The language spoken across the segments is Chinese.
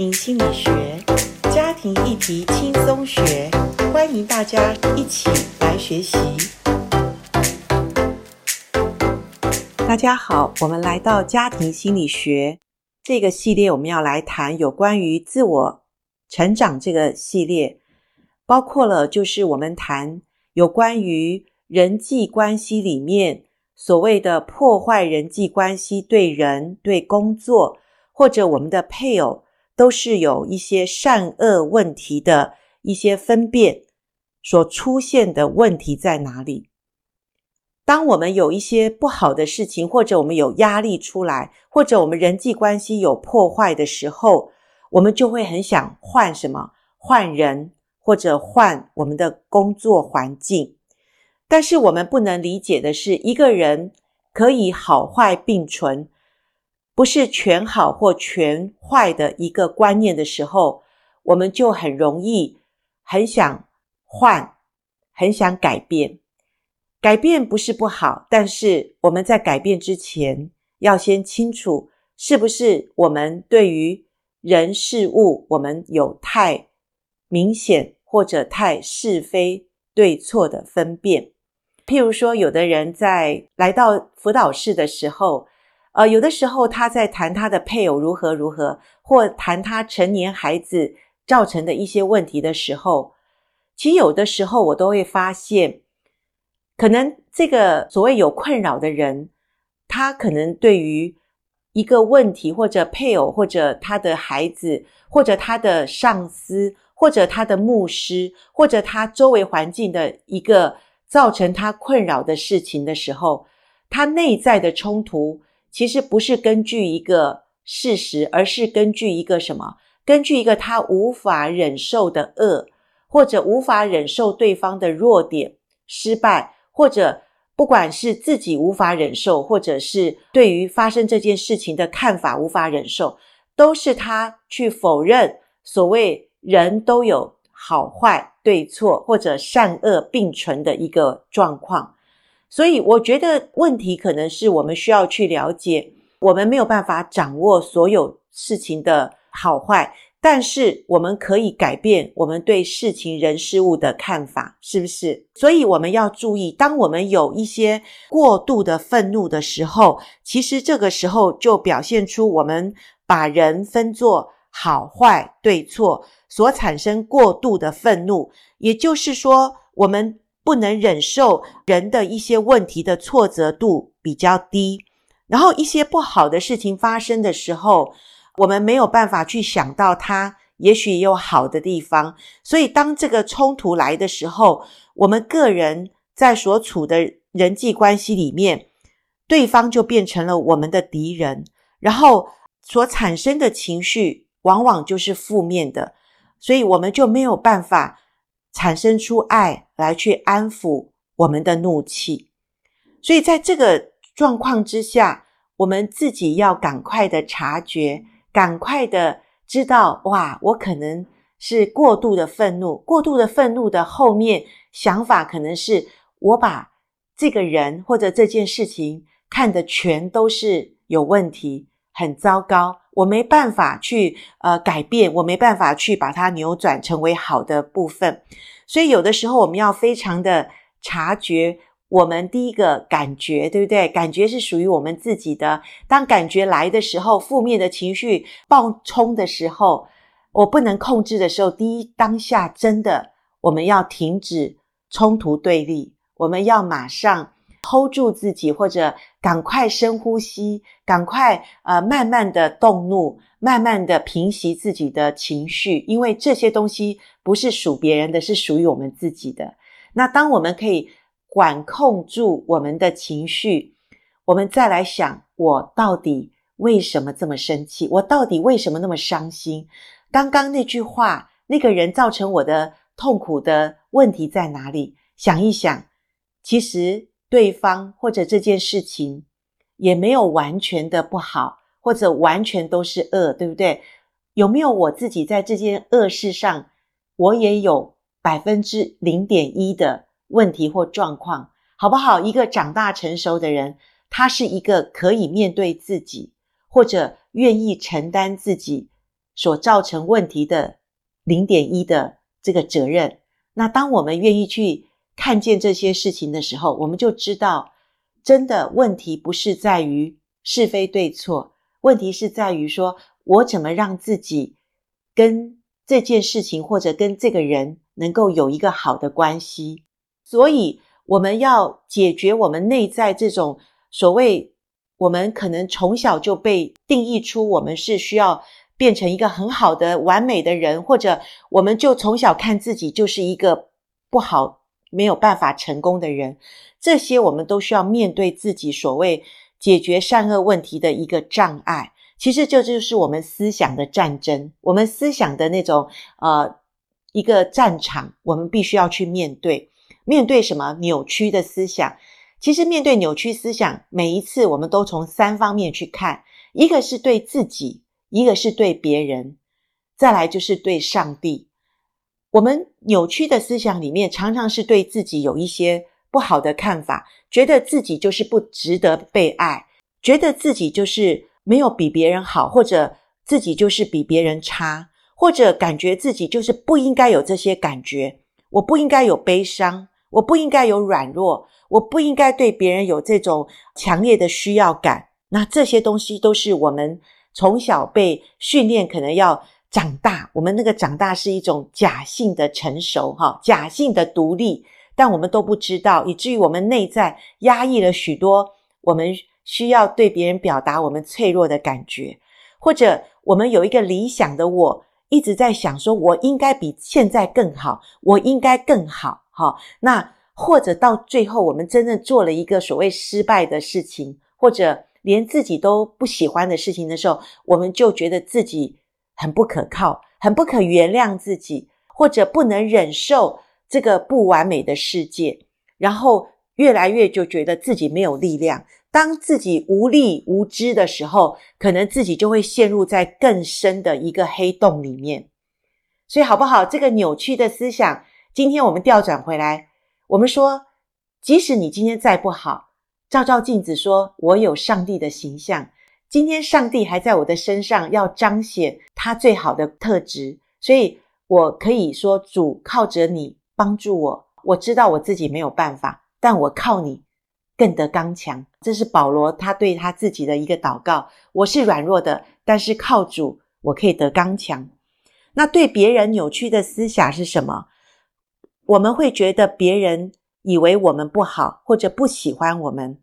心理学，家庭议题轻松学，欢迎大家一起来学习。大家好，我们来到家庭心理学这个系列，我们要来谈有关于自我成长这个系列，包括了就是我们谈有关于人际关系里面所谓的破坏人际关系对人、对工作。或者我们的配偶都是有一些善恶问题的一些分辨所出现的问题在哪里？当我们有一些不好的事情，或者我们有压力出来，或者我们人际关系有破坏的时候，我们就会很想换什么？换人，或者换我们的工作环境。但是我们不能理解的是，一个人可以好坏并存。不是全好或全坏的一个观念的时候，我们就很容易很想换，很想改变。改变不是不好，但是我们在改变之前，要先清楚是不是我们对于人事物，我们有太明显或者太是非对错的分辨。譬如说，有的人在来到辅导室的时候，呃，有的时候他在谈他的配偶如何如何，或谈他成年孩子造成的一些问题的时候，其实有的时候我都会发现，可能这个所谓有困扰的人，他可能对于一个问题，或者配偶，或者他的孩子，或者他的上司，或者他的牧师，或者他周围环境的一个造成他困扰的事情的时候，他内在的冲突。其实不是根据一个事实，而是根据一个什么？根据一个他无法忍受的恶，或者无法忍受对方的弱点、失败，或者不管是自己无法忍受，或者是对于发生这件事情的看法无法忍受，都是他去否认所谓人都有好坏、对错，或者善恶并存的一个状况。所以，我觉得问题可能是我们需要去了解，我们没有办法掌握所有事情的好坏，但是我们可以改变我们对事情、人、事物的看法，是不是？所以，我们要注意，当我们有一些过度的愤怒的时候，其实这个时候就表现出我们把人分作好坏、对错所产生过度的愤怒，也就是说，我们。不能忍受人的一些问题的挫折度比较低，然后一些不好的事情发生的时候，我们没有办法去想到它也许有好的地方。所以当这个冲突来的时候，我们个人在所处的人际关系里面，对方就变成了我们的敌人，然后所产生的情绪往往就是负面的，所以我们就没有办法。产生出爱来去安抚我们的怒气，所以在这个状况之下，我们自己要赶快的察觉，赶快的知道，哇，我可能是过度的愤怒，过度的愤怒的后面想法可能是我把这个人或者这件事情看的全都是有问题，很糟糕。我没办法去呃改变，我没办法去把它扭转成为好的部分，所以有的时候我们要非常的察觉我们第一个感觉，对不对？感觉是属于我们自己的。当感觉来的时候，负面的情绪暴冲的时候，我不能控制的时候，第一当下真的我们要停止冲突对立，我们要马上。Hold 住自己，或者赶快深呼吸，赶快呃慢慢的动怒，慢慢的平息自己的情绪，因为这些东西不是属别人的，是属于我们自己的。那当我们可以管控住我们的情绪，我们再来想，我到底为什么这么生气？我到底为什么那么伤心？刚刚那句话，那个人造成我的痛苦的问题在哪里？想一想，其实。对方或者这件事情也没有完全的不好，或者完全都是恶，对不对？有没有我自己在这件恶事上，我也有百分之零点一的问题或状况，好不好？一个长大成熟的人，他是一个可以面对自己，或者愿意承担自己所造成问题的零点一的这个责任。那当我们愿意去看见这些事情的时候，我们就知道，真的问题不是在于是非对错，问题是在于说我怎么让自己跟这件事情或者跟这个人能够有一个好的关系。所以我们要解决我们内在这种所谓我们可能从小就被定义出我们是需要。变成一个很好的、完美的人，或者我们就从小看自己就是一个不好、没有办法成功的人，这些我们都需要面对自己所谓解决善恶问题的一个障碍。其实这就是我们思想的战争，我们思想的那种呃一个战场，我们必须要去面对。面对什么扭曲的思想？其实面对扭曲思想，每一次我们都从三方面去看，一个是对自己。一个是对别人，再来就是对上帝。我们扭曲的思想里面，常常是对自己有一些不好的看法，觉得自己就是不值得被爱，觉得自己就是没有比别人好，或者自己就是比别人差，或者感觉自己就是不应该有这些感觉。我不应该有悲伤，我不应该有软弱，我不应该对别人有这种强烈的需要感。那这些东西都是我们。从小被训练，可能要长大。我们那个长大是一种假性的成熟，哈，假性的独立，但我们都不知道，以至于我们内在压抑了许多我们需要对别人表达我们脆弱的感觉，或者我们有一个理想的我，一直在想说，我应该比现在更好，我应该更好，哈。那或者到最后，我们真正做了一个所谓失败的事情，或者。连自己都不喜欢的事情的时候，我们就觉得自己很不可靠，很不可原谅自己，或者不能忍受这个不完美的世界，然后越来越就觉得自己没有力量。当自己无力无知的时候，可能自己就会陷入在更深的一个黑洞里面。所以，好不好？这个扭曲的思想，今天我们调转回来，我们说，即使你今天再不好。照照镜子，说：“我有上帝的形象。今天上帝还在我的身上，要彰显他最好的特质，所以我可以说：主靠着你帮助我。我知道我自己没有办法，但我靠你更得刚强。这是保罗他对他自己的一个祷告。我是软弱的，但是靠主，我可以得刚强。那对别人扭曲的思想是什么？我们会觉得别人。”以为我们不好，或者不喜欢我们，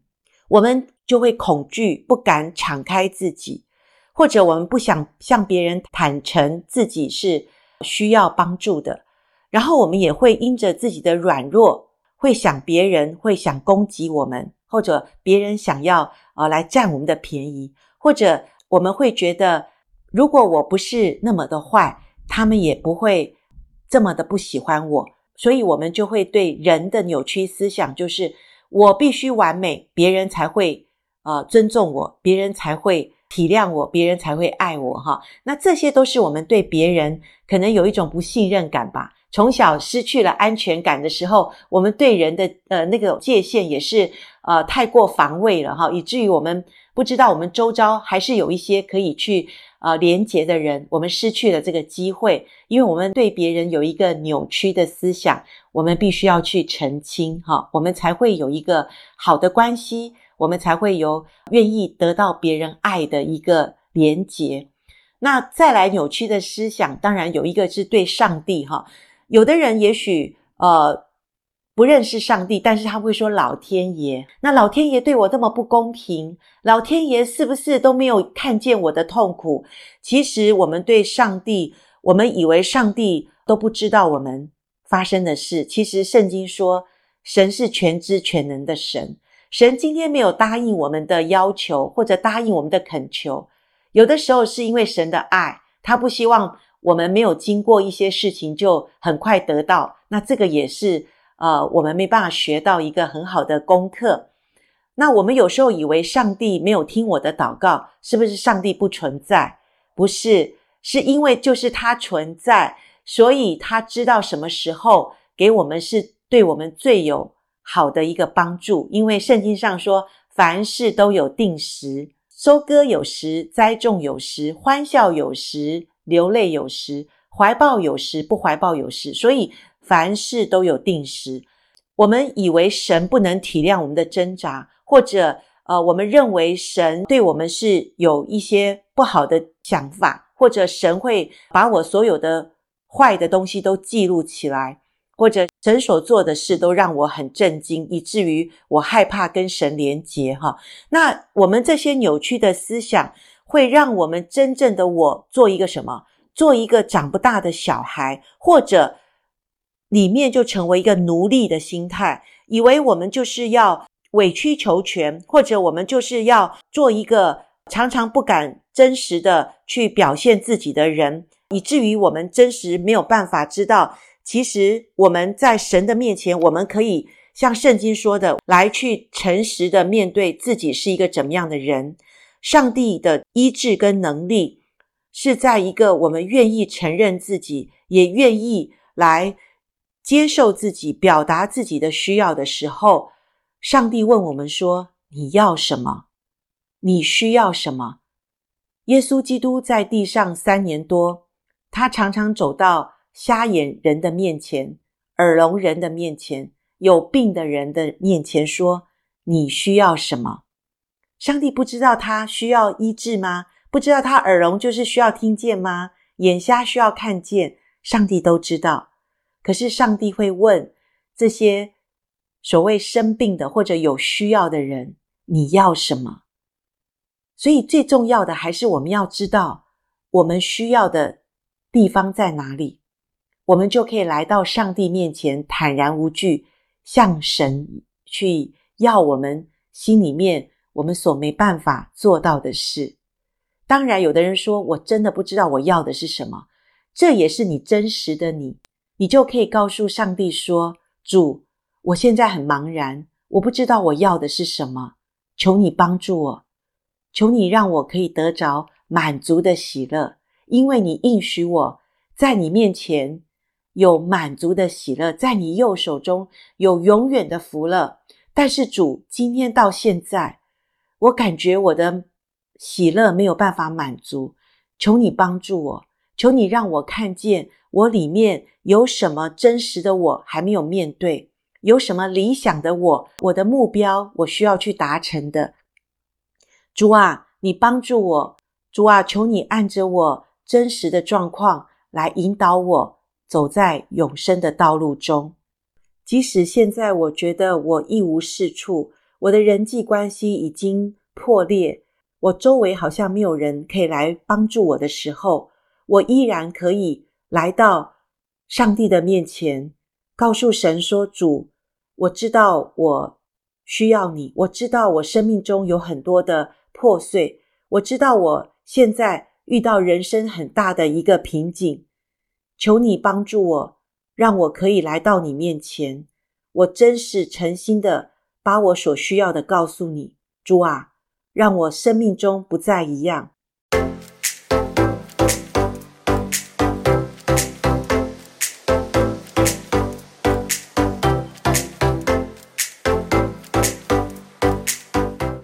我们就会恐惧，不敢敞开自己，或者我们不想向别人坦诚自己是需要帮助的。然后我们也会因着自己的软弱，会想别人会想攻击我们，或者别人想要呃来占我们的便宜，或者我们会觉得，如果我不是那么的坏，他们也不会这么的不喜欢我。所以，我们就会对人的扭曲思想，就是我必须完美，别人才会呃尊重我，别人才会体谅我，别人才会爱我哈。那这些都是我们对别人可能有一种不信任感吧。从小失去了安全感的时候，我们对人的呃那个界限也是呃太过防卫了哈，以至于我们不知道我们周遭还是有一些可以去。呃，连结的人，我们失去了这个机会，因为我们对别人有一个扭曲的思想，我们必须要去澄清，哈，我们才会有一个好的关系，我们才会有愿意得到别人爱的一个连结。那再来扭曲的思想，当然有一个是对上帝，哈，有的人也许呃。不认识上帝，但是他会说老天爷，那老天爷对我这么不公平，老天爷是不是都没有看见我的痛苦？其实我们对上帝，我们以为上帝都不知道我们发生的事。其实圣经说，神是全知全能的神。神今天没有答应我们的要求，或者答应我们的恳求，有的时候是因为神的爱，他不希望我们没有经过一些事情就很快得到。那这个也是。呃，我们没办法学到一个很好的功课。那我们有时候以为上帝没有听我的祷告，是不是上帝不存在？不是，是因为就是他存在，所以他知道什么时候给我们是对我们最有好的一个帮助。因为圣经上说，凡事都有定时，收割有时，栽种有时，欢笑有时，流泪有时，怀抱有时，不怀抱有时。所以凡事都有定时。我们以为神不能体谅我们的挣扎，或者呃，我们认为神对我们是有一些不好的想法，或者神会把我所有的坏的东西都记录起来。或者神所做的事都让我很震惊，以至于我害怕跟神连结哈。那我们这些扭曲的思想，会让我们真正的我做一个什么？做一个长不大的小孩，或者里面就成为一个奴隶的心态，以为我们就是要委曲求全，或者我们就是要做一个常常不敢真实的去表现自己的人，以至于我们真实没有办法知道。其实我们在神的面前，我们可以像圣经说的，来去诚实的面对自己是一个怎么样的人。上帝的医治跟能力是在一个我们愿意承认自己，也愿意来接受自己，表达自己的需要的时候。上帝问我们说：“你要什么？你需要什么？”耶稣基督在地上三年多，他常常走到。瞎眼人的面前，耳聋人的面前，有病的人的面前说：“你需要什么？”上帝不知道他需要医治吗？不知道他耳聋就是需要听见吗？眼瞎需要看见？上帝都知道。可是上帝会问这些所谓生病的或者有需要的人：“你要什么？”所以最重要的还是我们要知道我们需要的地方在哪里。我们就可以来到上帝面前，坦然无惧，向神去要我们心里面我们所没办法做到的事。当然，有的人说，我真的不知道我要的是什么，这也是你真实的你，你就可以告诉上帝说：“主，我现在很茫然，我不知道我要的是什么，求你帮助我，求你让我可以得着满足的喜乐，因为你应许我在你面前。”有满足的喜乐，在你右手中有永远的福乐。但是主，今天到现在，我感觉我的喜乐没有办法满足，求你帮助我，求你让我看见我里面有什么真实的我还没有面对，有什么理想的我，我的目标我需要去达成的。主啊，你帮助我，主啊，求你按着我真实的状况来引导我。走在永生的道路中，即使现在我觉得我一无是处，我的人际关系已经破裂，我周围好像没有人可以来帮助我的时候，我依然可以来到上帝的面前，告诉神说：“主，我知道我需要你，我知道我生命中有很多的破碎，我知道我现在遇到人生很大的一个瓶颈。”求你帮助我，让我可以来到你面前。我真是诚心的把我所需要的告诉你，主啊，让我生命中不再一样。